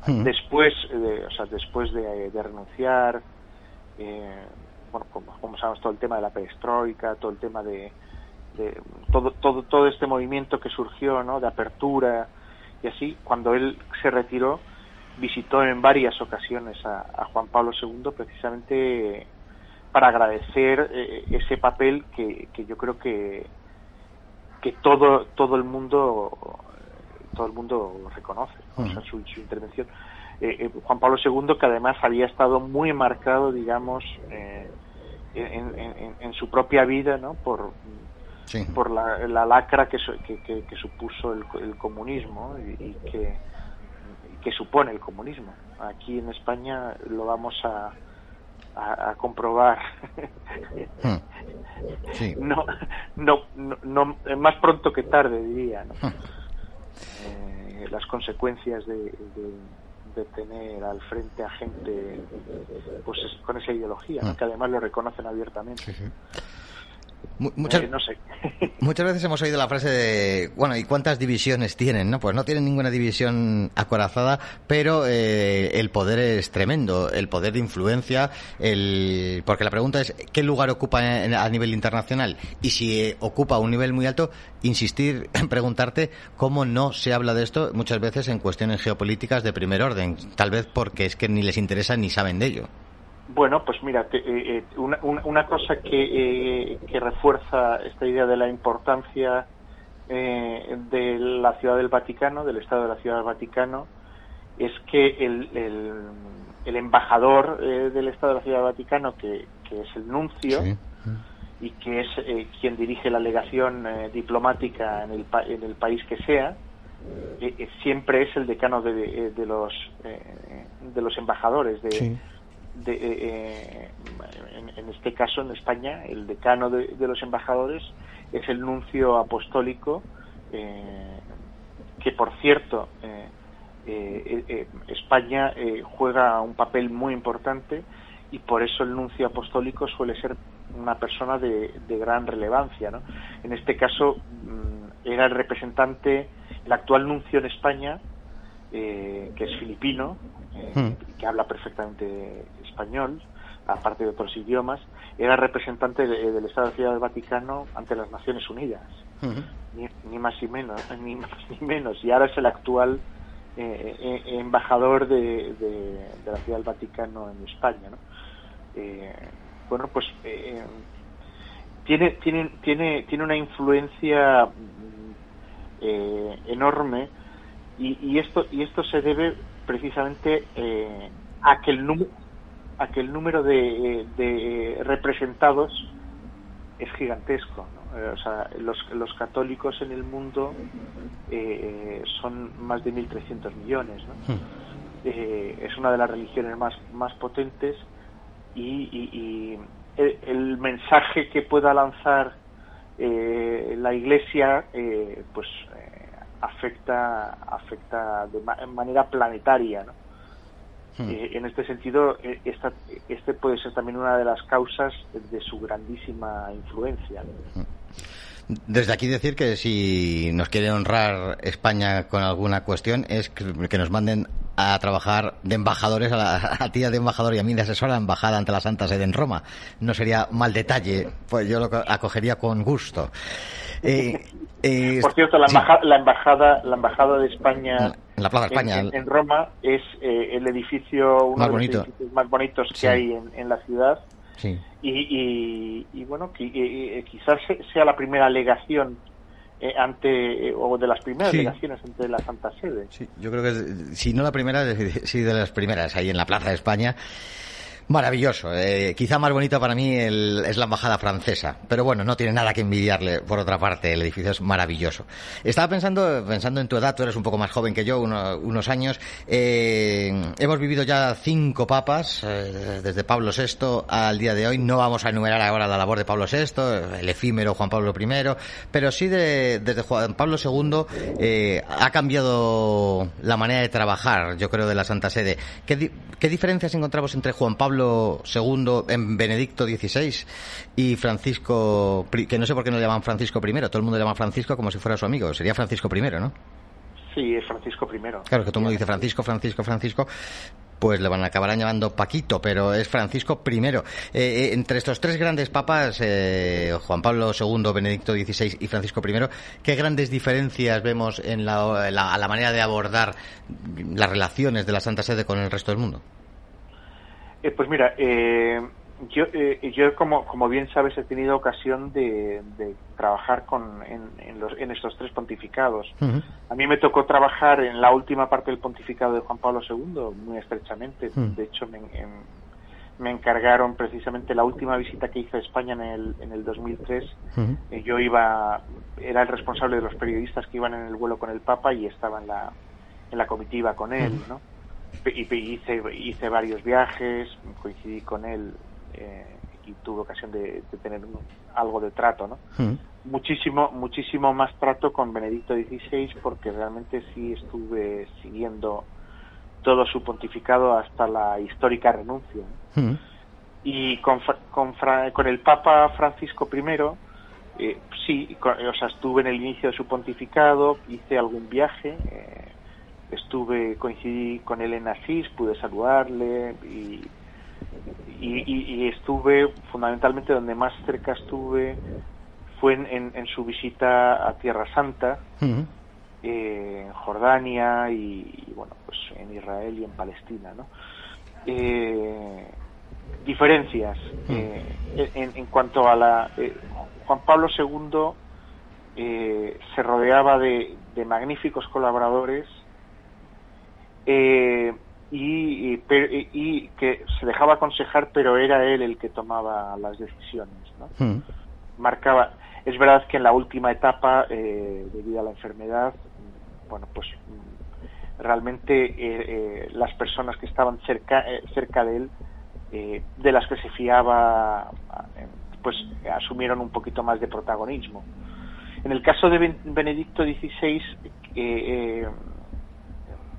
después, de, o sea, después de, renunciar, eh, bueno, como, sabemos, todo el tema de la perestroika, todo el tema de, todo, todo, todo este movimiento que surgió, ¿no? De apertura y así, cuando él se retiró, visitó en varias ocasiones a, Juan Pablo II precisamente para agradecer eh, ese papel que, que yo creo que que todo todo el mundo todo el mundo reconoce su, intervención eh, eh, Juan Pablo II que además había estado muy marcado digamos en, su propia vida no por por la, lacra que, que, supuso el, comunismo y, que, que supone el comunismo. Aquí en España lo vamos a, a, comprobar. Hmm. No, no, no, más pronto que tarde, diría. Hmm. Eh, las consecuencias de, de, tener al frente a gente pues con esa ideología, hmm. que además lo reconocen abiertamente. Muchas, eh, muchas veces hemos oído la frase de, bueno, ¿y cuántas divisiones tienen? No, pues no tienen ninguna división acorazada, pero eh, el poder es tremendo, el poder de influencia, el, porque la pregunta es, ¿qué lugar ocupa a nivel internacional? Y si eh, ocupa un nivel muy alto, insistir en preguntarte cómo no se habla de esto muchas veces en cuestiones geopolíticas de primer orden, tal vez porque es que ni les interesa ni saben de ello. Bueno, pues mira, eh, eh, una, una, cosa que, eh, que, refuerza esta idea de la importancia de la Ciudad del Vaticano, del Estado de la Ciudad del Vaticano, es que el, el, embajador del Estado de la Ciudad del Vaticano, que, es el nuncio, y que es quien dirige la legación diplomática en el, en el país que sea, siempre es el decano de, de los, de los embajadores de de, eh, en, este caso en España, el decano de, los embajadores es el nuncio apostólico, eh, que por cierto, eh, España juega un papel muy importante y por eso el nuncio apostólico suele ser una persona de, gran relevancia. ¿no? En este caso mm, era el representante, el actual nuncio en España, que es filipino, hmm. que habla perfectamente español, aparte de otros idiomas, era representante del Estado de Ciudad del Vaticano ante las Naciones Unidas, ni, más y menos, ni más ni menos, y ahora es el actual eh, eh, embajador de, la Ciudad del Vaticano en España. Eh, bueno, pues tiene, tiene, tiene, tiene una influencia enorme y, y, esto, y esto se debe precisamente a que el número a que el número de, representados es gigantesco. Eh, o sea, los, los, católicos en el mundo eh, son más de 1.300 millones. Hmm. Eh, es una de las religiones más, más potentes y, el, mensaje que pueda lanzar la Iglesia pues afecta afecta de manera planetaria. ¿no? Hmm. Eh, en este sentido, eh, esta, este puede ser también una de las causas de su grandísima influencia. Hmm. Desde aquí decir que si nos quiere honrar España con alguna cuestión es que, nos manden a trabajar de embajadores a, la, a de embajador y a mí de asesora a la embajada ante la Santa Sede en Roma. No sería mal detalle, pues yo lo acogería con gusto. Eh, eh, Por cierto, la, embajada, la embajada de España, en, la Plaza España, en, Roma es eh, el edificio uno de los edificios más bonitos que hay en, la ciudad. Y, y, bueno, quizás sea la primera alegación ante o de las primeras alegaciones ante la Santa Sede. Sí, yo creo que si no la primera, sí de las primeras ahí en la Plaza de España. Maravilloso. Eh, quizá más bonito para mí es la embajada francesa, pero bueno, no tiene nada que envidiarle. Por otra parte, el edificio es maravilloso. Estaba pensando, pensando en tu edad, tú eres un poco más joven que yo, unos años. Eh, hemos vivido ya cinco papas, eh, desde Pablo VI al día de hoy. No vamos a enumerar ahora la labor de Pablo VI, el efímero Juan Pablo I, pero sí desde Juan Pablo II ha cambiado la manera de trabajar, yo creo, de la Santa Sede. ¿Qué, qué diferencias encontramos entre Juan Pablo Pablo II en Benedicto XVI y Francisco, que no sé por qué no le llaman Francisco I, todo el mundo le llama Francisco como si fuera su amigo, sería Francisco I, ¿no? Sí, es Francisco I. Claro, que todo el mundo dice Francisco, Francisco, Francisco, pues le van a acabar llamando Paquito, pero es Francisco I. Eh, eh, entre estos tres grandes papas, eh, Juan Pablo II, Benedicto XVI y Francisco I, ¿qué grandes diferencias vemos en la, la manera de abordar las relaciones de la Santa Sede con el resto del mundo? Pues mira, yo, eh, yo como, como bien sabes, he tenido ocasión de, trabajar con, en, los, en estos tres pontificados. A mí me tocó trabajar en la última parte del pontificado de Juan Pablo II, muy estrechamente. De hecho, me, me, encargaron precisamente la última visita que hice a España en el, en el 2003. Eh, yo iba, era el responsable de los periodistas que iban en el vuelo con el Papa y estaba en la, en la comitiva con él, ¿no? Y hice, hice varios viajes, coincidí con él eh, y tuve ocasión de, tener algo de trato, ¿no? Mm. Muchísimo, muchísimo más trato con Benedicto XVI porque realmente sí estuve siguiendo todo su pontificado hasta la histórica renuncia. Mm. Y con, con, con, el Papa Francisco I, eh, sí, o sea, estuve en el inicio de su pontificado, hice algún viaje, eh, estuve, coincidí con él en Asís, pude saludarle y y, estuve fundamentalmente donde más cerca estuve fue en, su visita a Tierra Santa, eh, en Jordania y, bueno, pues en Israel y en Palestina, ¿no? Eh, diferencias eh, en, cuanto a la Juan Pablo II se rodeaba de, de magníficos colaboradores eh, y, y, que se dejaba aconsejar, pero era él el que tomaba las decisiones. ¿no? Hmm. Marcaba. Es verdad que en la última etapa, eh, debido a la enfermedad, bueno, pues realmente eh, eh, las personas que estaban cerca, cerca de él, de las que se fiaba, pues asumieron un poquito más de protagonismo. En el caso de Benedicto XVI,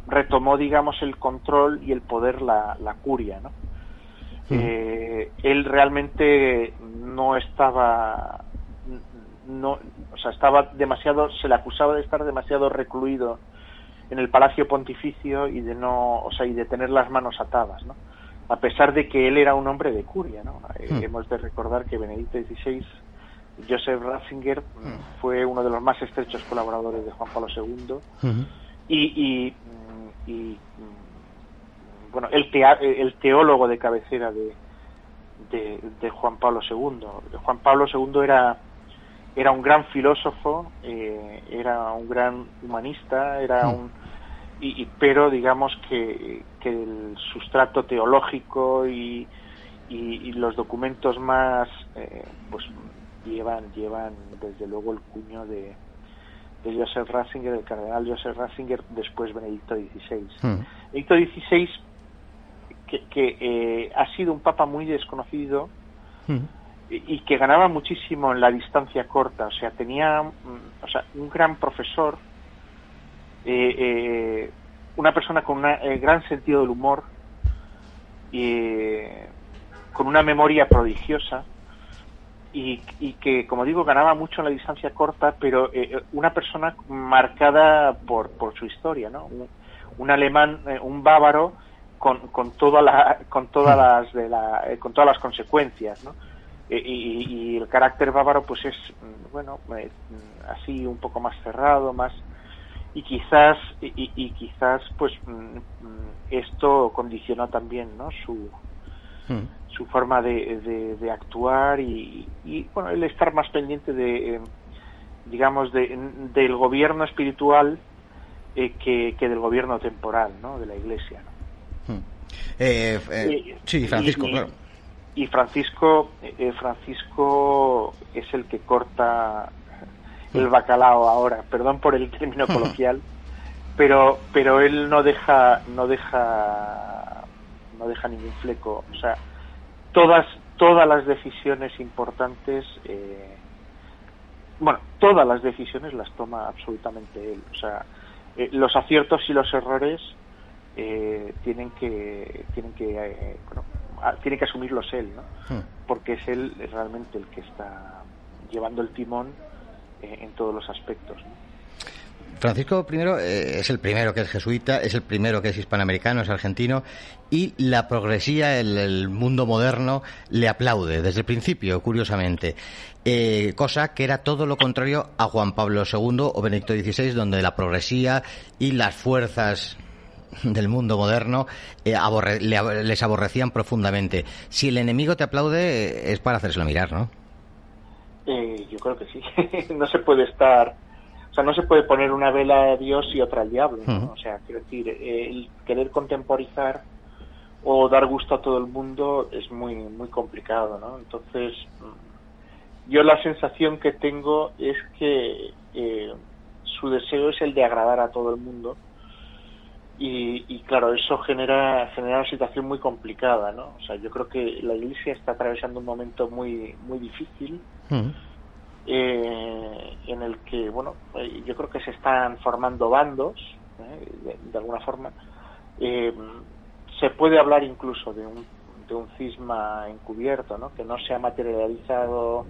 retomó, digamos, el control y el poder la, la curia, ¿no? Eh, él realmente no estaba, no, o sea, estaba demasiado, se le acusaba de estar demasiado recluido en el Palacio Pontificio y de no, o sea, y de tener las manos atadas, ¿no? A pesar de que él era un hombre de curia, ¿no? Eh, hmm. hemos de recordar que Benedicto XVI, Joseph Ratzinger, hmm. fue uno de los más estrechos colaboradores de Juan Pablo II hmm. y, y y bueno el, el teólogo de cabecera de, de, Juan Pablo II. Juan Pablo II era era un gran filósofo, eh, era un gran humanista, era un y, pero digamos que, que, el sustrato teológico y, y, los documentos más eh, pues llevan llevan desde luego el cuño de, de Joseph Ratzinger, del cardenal Joseph Ratzinger, después Benedicto XVI. Hmm. Benedicto XVI, que, eh, ha sido un papa muy desconocido hmm. y, que ganaba muchísimo en la distancia corta, o sea, tenía mm, o sea, un gran profesor, eh, eh, una persona con un gran sentido del humor, con una memoria prodigiosa, y, que, como digo, ganaba mucho en la distancia corta, pero eh, eh, una persona marcada por, por su historia, ¿no? Un, alemán, eh, un bávaro con, con, toda la, con todas las de la, con todas las consecuencias, ¿no? Y, el carácter bávaro, pues es, mm, bueno, así un poco más cerrado, más y quizás y, quizás pues mm, mm, esto condicionó también, ¿no? Su su forma de, de, actuar y, bueno el estar más pendiente de eh, digamos de, del gobierno espiritual eh, que, que, del gobierno temporal ¿no? de la iglesia hmm. eh, sí Francisco y, claro y Francisco Francisco es el que corta el bacalao ahora perdón por el término coloquial pero pero él no deja no deja no deja ningún fleco o sea todas, todas las decisiones importantes, eh, bueno, todas las decisiones las toma absolutamente él. O sea, eh, los aciertos y los errores eh, tienen que, tienen que, bueno, tiene que asumirlos él, ¿no? Hmm. Porque es él realmente el que está llevando el timón en todos los aspectos. Francisco I eh, es el primero que es jesuita, es el primero que es hispanoamericano, es argentino, y la progresía, el, mundo moderno, le aplaude desde el principio, curiosamente. Eh, cosa que era todo lo contrario a Juan Pablo II o Benedicto XVI, donde la progresía y las fuerzas del mundo moderno eh, les aborrecían profundamente. Si el enemigo te aplaude, es para hacérselo mirar, ¿no? yo creo que sí. no se puede estar o sea, no se puede poner una vela a Dios y otra al diablo. O sea, quiero decir, el querer contemporizar o dar gusto a todo el mundo es muy muy complicado, ¿no? Entonces, mm, yo la sensación que tengo es que eh, su deseo es el de agradar a todo el mundo y, claro, eso genera genera una situación muy complicada, ¿no? O sea, yo creo que la Iglesia está atravesando un momento muy muy difícil eh, en el que, bueno, eh, yo creo que se están formando bandos, eh, de, alguna forma. Eh, se puede hablar incluso de un, de un cisma encubierto, ¿no? que no se ha materializado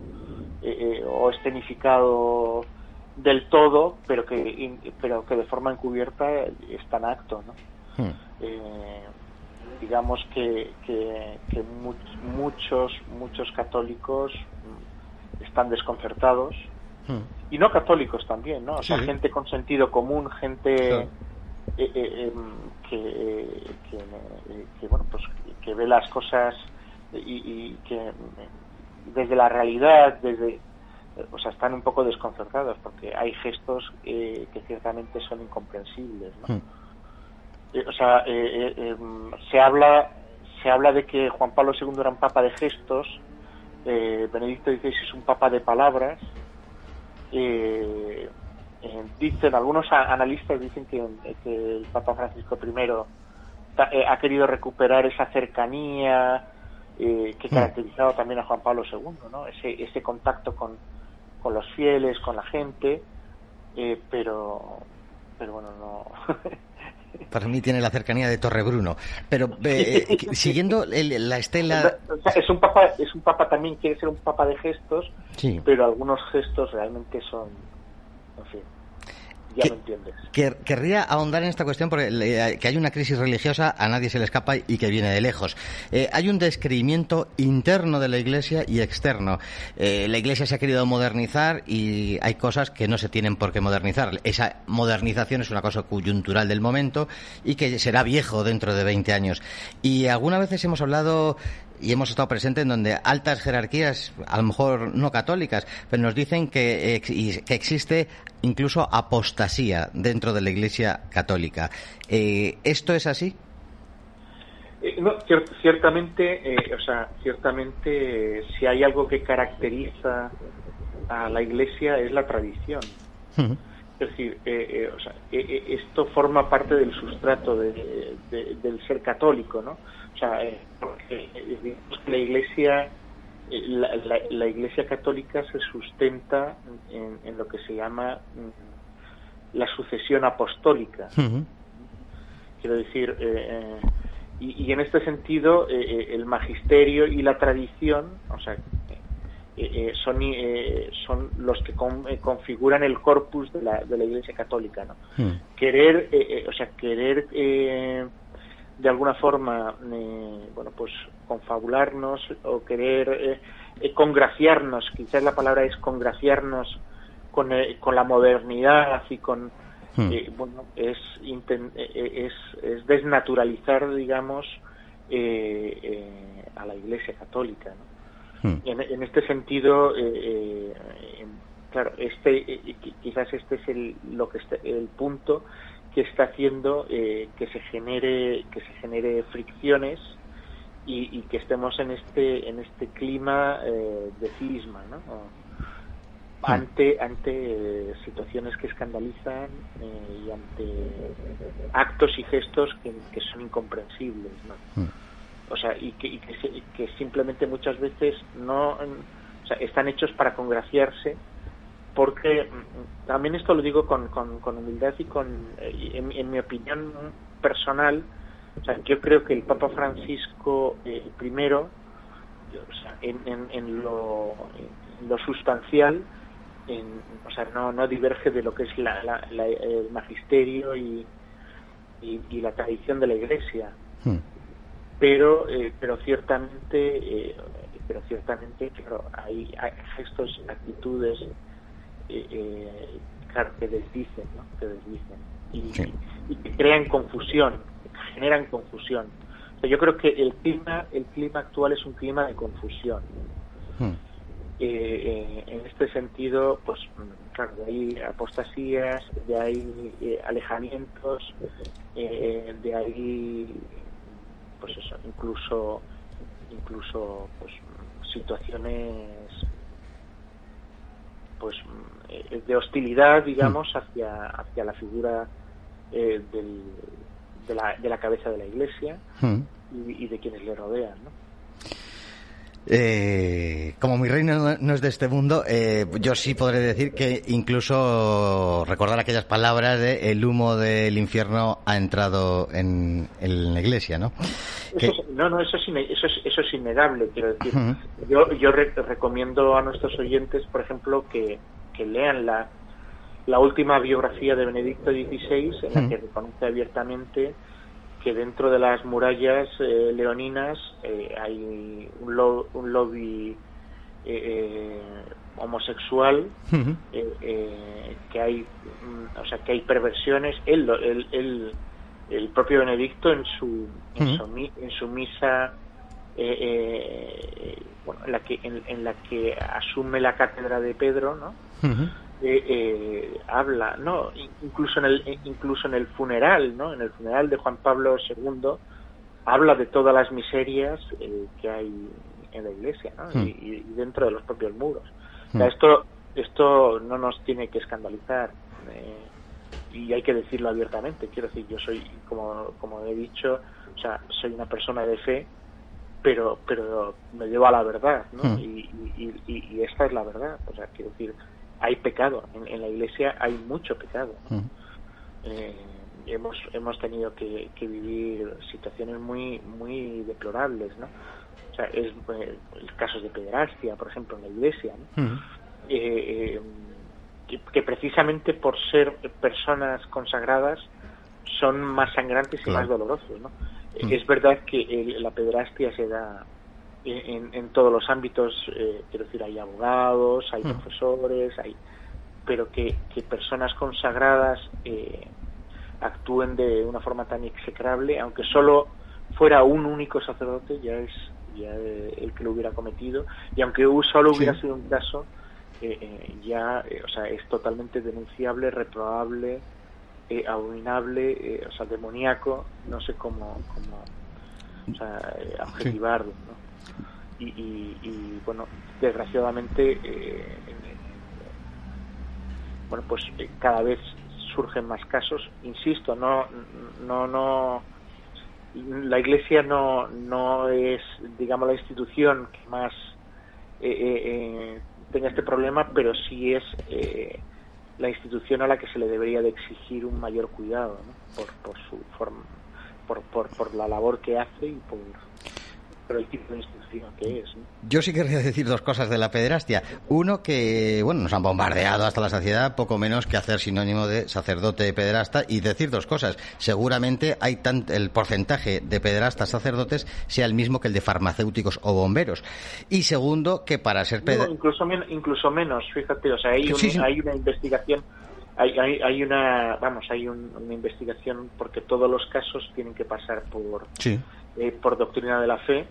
o escenificado del todo, pero que, pero que de forma encubierta está en acto. ¿no? Hmm. digamos que, que, que muchos, muchos católicos están desconcertados hmm. y no católicos también, ¿no? O sea, gente con sentido común, gente eh, eh, em, que, que, bueno, pues que ve las cosas y, que desde la realidad, desde o sea, están un poco desconcertados porque hay gestos eh, que ciertamente son incomprensibles, ¿no? Hmm. o sea, em, se habla se habla de que Juan Pablo II era un papa de gestos eh, Benedicto XVI es un papa de palabras. Eh, eh, dicen algunos analistas dicen que, el Papa Francisco I ha querido recuperar esa cercanía que mm. caracterizaba también a Juan Pablo II, ¿no? ese, ese contacto con, con los fieles, con la gente, pero pero bueno, no Para mí tiene la cercanía de Torrebruno. Pero eh, eh, siguiendo la estela... es, un papa, es un papa también, quiere ser un papa de gestos, pero algunos gestos realmente son... En fin ya entiendes. querría ahondar en esta cuestión porque que hay una crisis religiosa, a nadie se le escapa y que viene de lejos. Eh, hay un descreimiento interno de la Iglesia y externo. Eh, la Iglesia se ha querido modernizar y hay cosas que no se tienen por qué modernizar. Esa modernización es una cosa coyuntural del momento y que será viejo dentro de 20 años. Y algunas veces hemos hablado y hemos estado presentes en donde altas jerarquías, a lo mejor no católicas, pero nos dicen que, que existe incluso apostasía dentro de la Iglesia católica. Eh, ¿Esto es así? Eh, no, ciertamente, eh, o sea, ciertamente, si hay algo que caracteriza a la Iglesia es la tradición. Es decir, o sea, esto forma parte del sustrato del ser católico, ¿no? O sea, porque la Iglesia la, Iglesia Católica se sustenta en, lo que se llama mm, la sucesión apostólica. Quiero decir, eh, eh, y, en este sentido, eh, el magisterio y la tradición, o sea, son, son los que configuran el corpus de la, de la Iglesia Católica, ¿no? Querer, o sea, querer de alguna forma, eh, bueno, pues confabularnos o querer eh, eh, congraciarnos, quizás la palabra es congraciarnos con, con la modernidad y con, hmm. bueno, es, es, es, desnaturalizar, digamos, a la Iglesia Católica, ¿no? Hmm. en, en, este sentido, claro, este, quizás este es el, lo que el punto que está haciendo eh, que se genere que se genere fricciones y, que estemos en este en este clima eh, de cisma ¿no? Hmm. ante ante eh, situaciones que escandalizan y ante actos y gestos que, son incomprensibles ¿no? Hmm. o sea y que, que, simplemente muchas veces no o sea, están hechos para congraciarse porque mm, también esto lo digo con, con, humildad y con, eh, en, mi opinión personal, o sea, yo creo que el Papa Francisco eh, primero, en, en, lo, lo, sustancial, o sea, no, no diverge de lo que es la, el magisterio y, y, la tradición de la Iglesia. Hmm. Pero, eh, pero ciertamente, eh, pero ciertamente, claro, hay, hay gestos, actitudes, eh, claro, que desdicen, ¿no? Que desdicen y, y, que crean confusión, generan confusión. yo creo que el clima, el clima actual es un clima de confusión. Hmm. Eh, en este sentido, pues claro, de ahí apostasías, de ahí eh, alejamientos, eh, de ahí, pues eso, incluso, incluso, pues situaciones, pues de hostilidad, digamos, mm. hacia hacia la figura del, de, la, de la cabeza de la Iglesia mm. y, y de quienes le rodean, ¿no? Eh, como mi reino no es de este mundo, eh, yo sí podré decir que incluso recordar aquellas palabras de el humo del infierno ha entrado en, la iglesia, ¿no? no, no, eso es, eso es, eso es innegable, quiero decir. Yo, yo recomiendo a nuestros oyentes, por ejemplo, que, que lean la, la última biografía de Benedicto XVI, en la que reconoce abiertamente que dentro de las murallas eh, leoninas eh, hay un, lobby eh, homosexual que hay mm, o sea que hay perversiones. Él, el propio Benedicto en su en, su, misa bueno, en la que en, la que asume la cátedra de Pedro no eh, habla, ¿no? Incluso en el incluso en el funeral, ¿no? En el funeral de Juan Pablo II habla de todas las miserias eh, que hay en la Iglesia, ¿no? Hmm. Y, dentro de los propios muros. Hmm. esto esto no nos tiene que escandalizar eh, y hay que decirlo abiertamente. Quiero decir, yo soy, como, como he dicho, o sea, soy una persona de fe, pero pero me llevo a la verdad, ¿no? Hmm. Y, y, y, esta es la verdad. O sea, quiero decir, hay pecado, en, la iglesia hay mucho pecado. Eh, hemos, hemos tenido que, vivir situaciones muy, muy deplorables, ¿no? O sea, es eh, casos de pederastia, por ejemplo, en la iglesia, eh, que, precisamente por ser personas consagradas son más sangrantes y más dolorosos, ¿no? Es verdad que la pederastia se da en, todos los ámbitos, eh, quiero decir, hay abogados, hay mm. profesores, hay pero que, personas consagradas eh, actúen de una forma tan execrable, aunque solo fuera un único sacerdote, ya es ya el que lo hubiera cometido, y aunque solo hubiera sido un caso, eh, ya o sea, es totalmente denunciable, reprobable, abominable, o sea, demoníaco, no sé cómo, cómo o sea, adjetivarlo, ¿no? Y, bueno, desgraciadamente, eh, bueno, pues eh, cada vez surgen más casos. Insisto, no, no, no, la Iglesia no, no es, digamos, la institución que más eh, tenga este problema, pero sí es la institución a la que se le debería de exigir un mayor cuidado, por, por su forma, por, por la labor que hace y por pero el tipo de institución que es. Yo sí querría decir dos cosas de la pederastia. Uno, que bueno, nos han bombardeado hasta la saciedad, poco menos que hacer sinónimo de sacerdote pederasta, y decir dos cosas. Seguramente hay tan, el porcentaje de pederastas sacerdotes sea el mismo que el de farmacéuticos o bomberos. Y segundo, que para ser pederasta. incluso, incluso menos, fíjate, o sea, hay, hay una investigación. Hay, hay, una vamos hay una investigación porque todos los casos tienen que pasar por sí eh, por doctrina de la fe.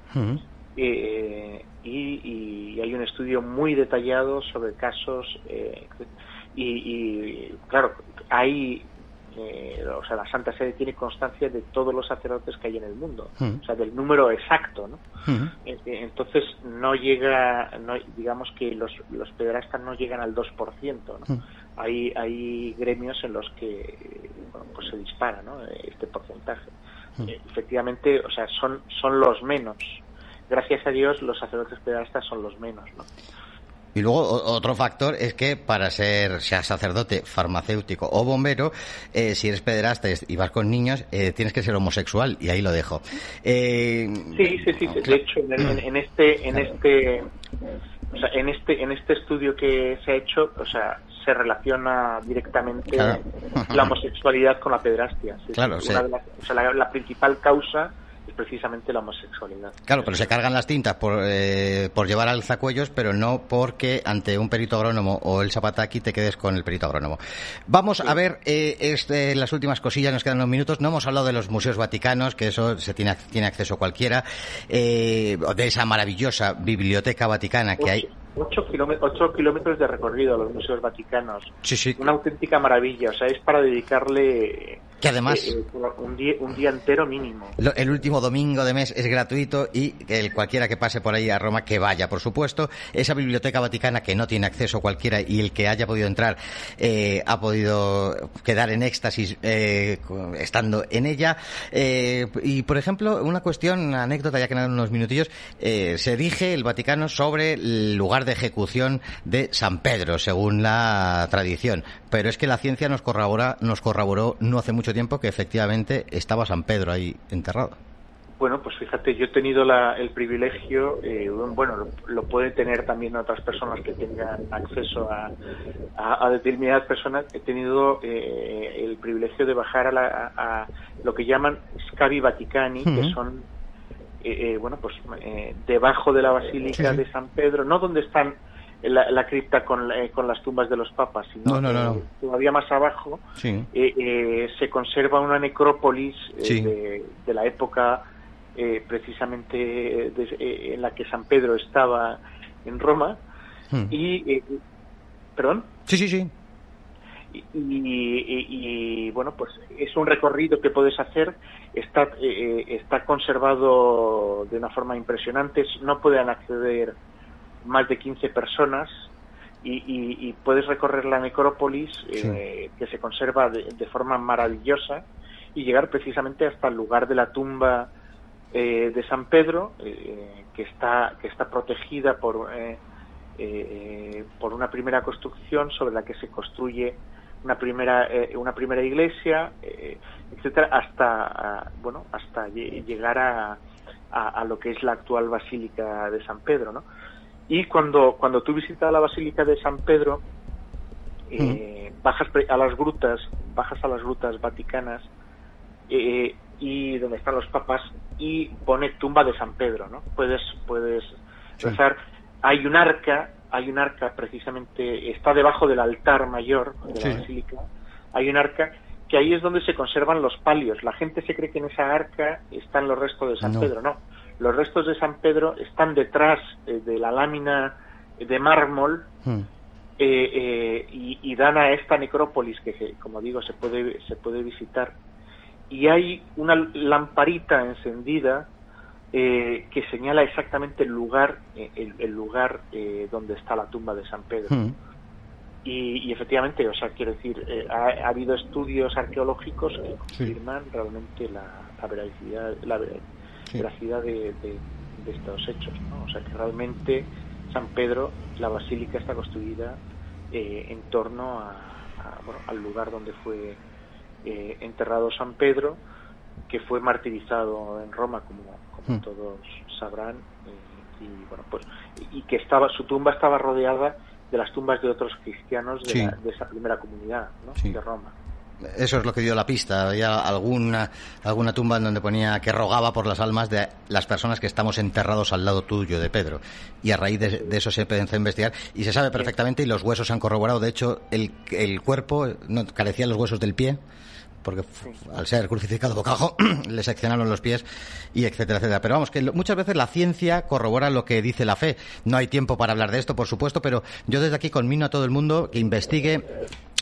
Eh, y, hay un estudio muy detallado sobre casos eh, y, claro hay o sea la Santa Sede tiene constancia de todos los sacerdotes que hay en el mundo o sea del número exacto no entonces no llega no, digamos que los los pederastas no llegan al 2% ¿no? hay hay gremios en los que pues se dispara ¿no? este porcentaje. Eh, efectivamente, o sea, son, son los menos. Gracias a Dios, los sacerdotes pederastas son los menos, ¿no? Y luego otro factor es que para ser sea sacerdote, farmacéutico o bombero, eh, si eres pederasta y vas con niños, eh, tienes que ser homosexual y ahí lo dejo. sí, sí, sí. De hecho, en, este, en este, o sea, en este en este estudio que se ha hecho, o sea, se relaciona directamente la homosexualidad con la pedrastia. claro, o sea, la, principal causa es precisamente la homosexualidad. Claro, pero se cargan las tintas por, eh, por llevar alzacuellos, pero no porque ante un perito agrónomo o el zapataki te quedes con el perito agrónomo. Vamos a ver eh, este, las últimas cosillas, nos quedan unos minutos. No hemos hablado de los museos vaticanos, que eso se tiene, tiene acceso cualquiera, eh, de esa maravillosa biblioteca vaticana que hay 8 kilómetros, kilómetros de recorrido a los museos vaticanos. Sí, sí. Una auténtica maravilla. O sea, es para dedicarle que además eh, eh, un, día, un día entero mínimo. el último domingo de mes es gratuito y el cualquiera que pase por ahí a Roma que vaya, por supuesto. Esa biblioteca vaticana que no tiene acceso cualquiera y el que haya podido entrar eh, ha podido quedar en éxtasis estando en ella. y por ejemplo, una cuestión, una anécdota ya que dan unos minutillos, se dije el Vaticano sobre el lugar de ejecución de San Pedro, según la tradición. Pero es que la ciencia nos corrobora, nos corroboró no hace mucho tiempo que efectivamente estaba San Pedro ahí enterrado. Bueno, pues fíjate, yo he tenido el privilegio, eh, bueno, lo, pueden tener también otras personas que tengan acceso a, a, determinadas personas. He tenido eh, el privilegio de bajar a, a, lo que llaman scavi vaticani, que son, eh, bueno, pues debajo de la basílica de San Pedro, no donde están la, cripta con, eh, con, las tumbas de los papas, sino todavía más abajo eh, eh, se conserva una necrópolis de, la época precisamente en la que San Pedro estaba en Roma. Hmm. y perdón sí sí sí. Y, bueno pues es un recorrido que puedes hacer. Está está conservado de una forma impresionante. No pueden acceder más de 15 personas y, puedes recorrer la necrópolis eh, que se conserva de, forma maravillosa y llegar precisamente hasta el lugar de la tumba eh, de San Pedro eh, que está que está protegida por por una primera construcción sobre la que se construye una primera una primera iglesia etcétera hasta bueno hasta llegar a, a, lo que es la actual basílica de San Pedro no y cuando, cuando tú visitas la Basílica de San Pedro, eh, bajas a las grutas, bajas a las grutas vaticanas eh, y donde están los papas y pone tumba de San Pedro, ¿no? Puedes, puedes rezar. Hay un arca, hay un arca precisamente, está debajo del altar mayor de la basílica, hay un arca que ahí es donde se conservan los palios. La gente se cree que en esa arca están los restos de San Pedro, no los restos de San Pedro están detrás eh, de la lámina de mármol hmm. eh, eh, y, dan a esta necrópolis que, como digo, se puede, se puede visitar. Y hay una lamparita encendida que señala exactamente el lugar, el, lugar donde está la tumba de San Pedro. Hmm. Y, efectivamente, o sea, quiero decir, ha, habido estudios arqueológicos que confirman realmente la, la veracidad, la, veracidad de, estos hechos. ¿no? O sea que realmente San Pedro, la basílica está construida eh, en torno a, bueno, al lugar donde fue eh, enterrado San Pedro, que fue martirizado en Roma, como, como hmm. todos sabrán, eh, y bueno, pues y que estaba su tumba estaba rodeada de las tumbas de otros cristianos de, de esa primera comunidad ¿no? de Roma. Eso es lo que dio la pista. Había alguna, alguna tumba en donde ponía que rogaba por las almas de las personas que estamos enterrados al lado tuyo de Pedro. Y a raíz de, eso se empezó a investigar y se sabe perfectamente y los huesos se han corroborado. De hecho, el, el cuerpo no carecía los huesos del pie porque al ser crucificado boca abajo le seccionaron los pies y etcétera, etcétera. Pero vamos, que muchas veces la ciencia corrobora lo que dice la fe. No hay tiempo para hablar de esto, por supuesto, pero yo desde aquí conmino a todo el mundo que investigue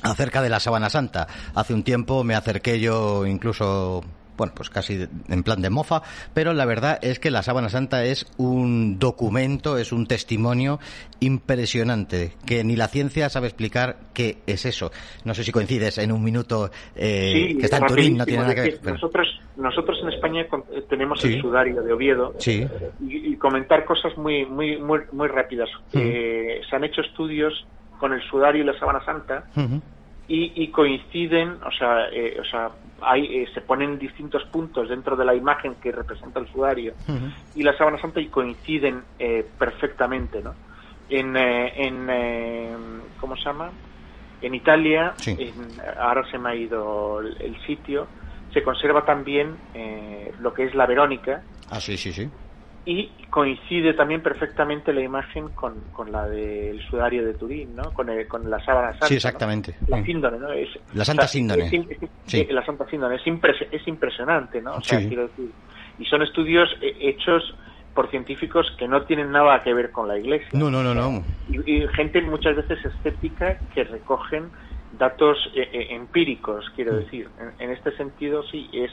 acerca de la Sábana Santa. Hace un tiempo me acerqué yo incluso bueno, pues casi en plan de mofa, pero la verdad es que la Sábana Santa es un documento, es un testimonio impresionante, que ni la ciencia sabe explicar qué es eso. No sé si coincides en un minuto eh, que está en Turín, no tiene nada que ver. Nosotros, nosotros en España eh, tenemos el sudario de Oviedo y, comentar cosas muy, muy, muy, muy rápidas. Eh, se han hecho estudios con el sudario y la sábana santa y, coinciden, o sea, eh, o sea hay, eh, se ponen distintos puntos dentro de la imagen que representa el sudario y la sábana santa y coinciden eh, perfectamente, ¿no? En, en ¿cómo se llama? En Italia, ahora se me ha ido el, sitio, se conserva también lo que es la Verónica. Ah, sí, sí, sí y coincide también perfectamente la imagen con, con la del sudario de Turín, ¿no? Con, con la sábana santa. Sí, exactamente. La síndone, ¿no? Es, la santa síndone. sí. La santa síndone. Es, es impresionante, ¿no? O sea, quiero decir, y son estudios eh, hechos por científicos que no tienen nada que ver con la iglesia. No, no, no, no. Y, gente muchas veces escéptica que recogen datos eh, eh, empíricos, quiero mm. decir. En, en, este sentido, sí, es,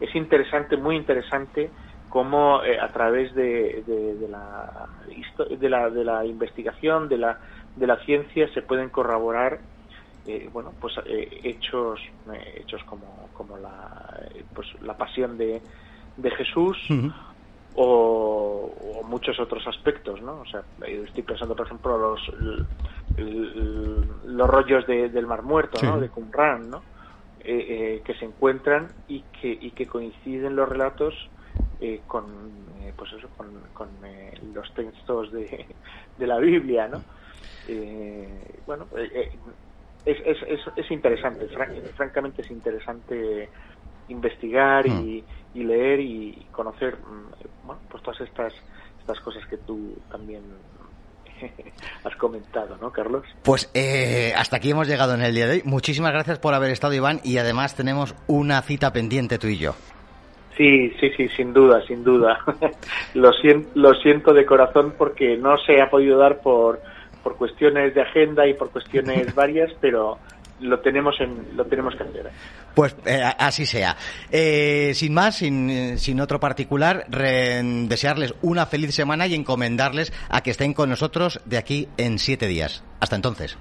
es interesante, muy interesante cómo eh, a través de, de, la, de, la, de la investigación, de la, de la ciencia, se pueden corroborar eh, bueno, pues eh, hechos, hechos como, como la, pues, la pasión de, de Jesús o, muchos otros aspectos, ¿no? O sea, estoy pensando, por ejemplo, los, los rollos del Mar Muerto, ¿no? De Qumran, ¿no? que se encuentran y que, y que coinciden los relatos eh, con eh, pues eso con, con eh, los textos de, de, la Biblia no bueno es, es, es, es, interesante francamente es interesante investigar y, mm. y, leer y conocer mm, bueno pues todas estas estas cosas que tú también has comentado, ¿no, Carlos? Pues hasta aquí hemos llegado en el día de hoy. Muchísimas gracias por haber estado, Iván, y además tenemos una cita pendiente tú y yo. Sí, sí, sí, sin duda, sin duda. lo, siento, lo siento de corazón porque no se ha podido dar por, por cuestiones de agenda y por cuestiones varias, pero lo tenemos en, lo tenemos que hacer. Pues eh, así sea. Eh, sin más, sin, sin otro particular, desearles una feliz semana y encomendarles a que estén con nosotros de aquí en siete días. Hasta entonces.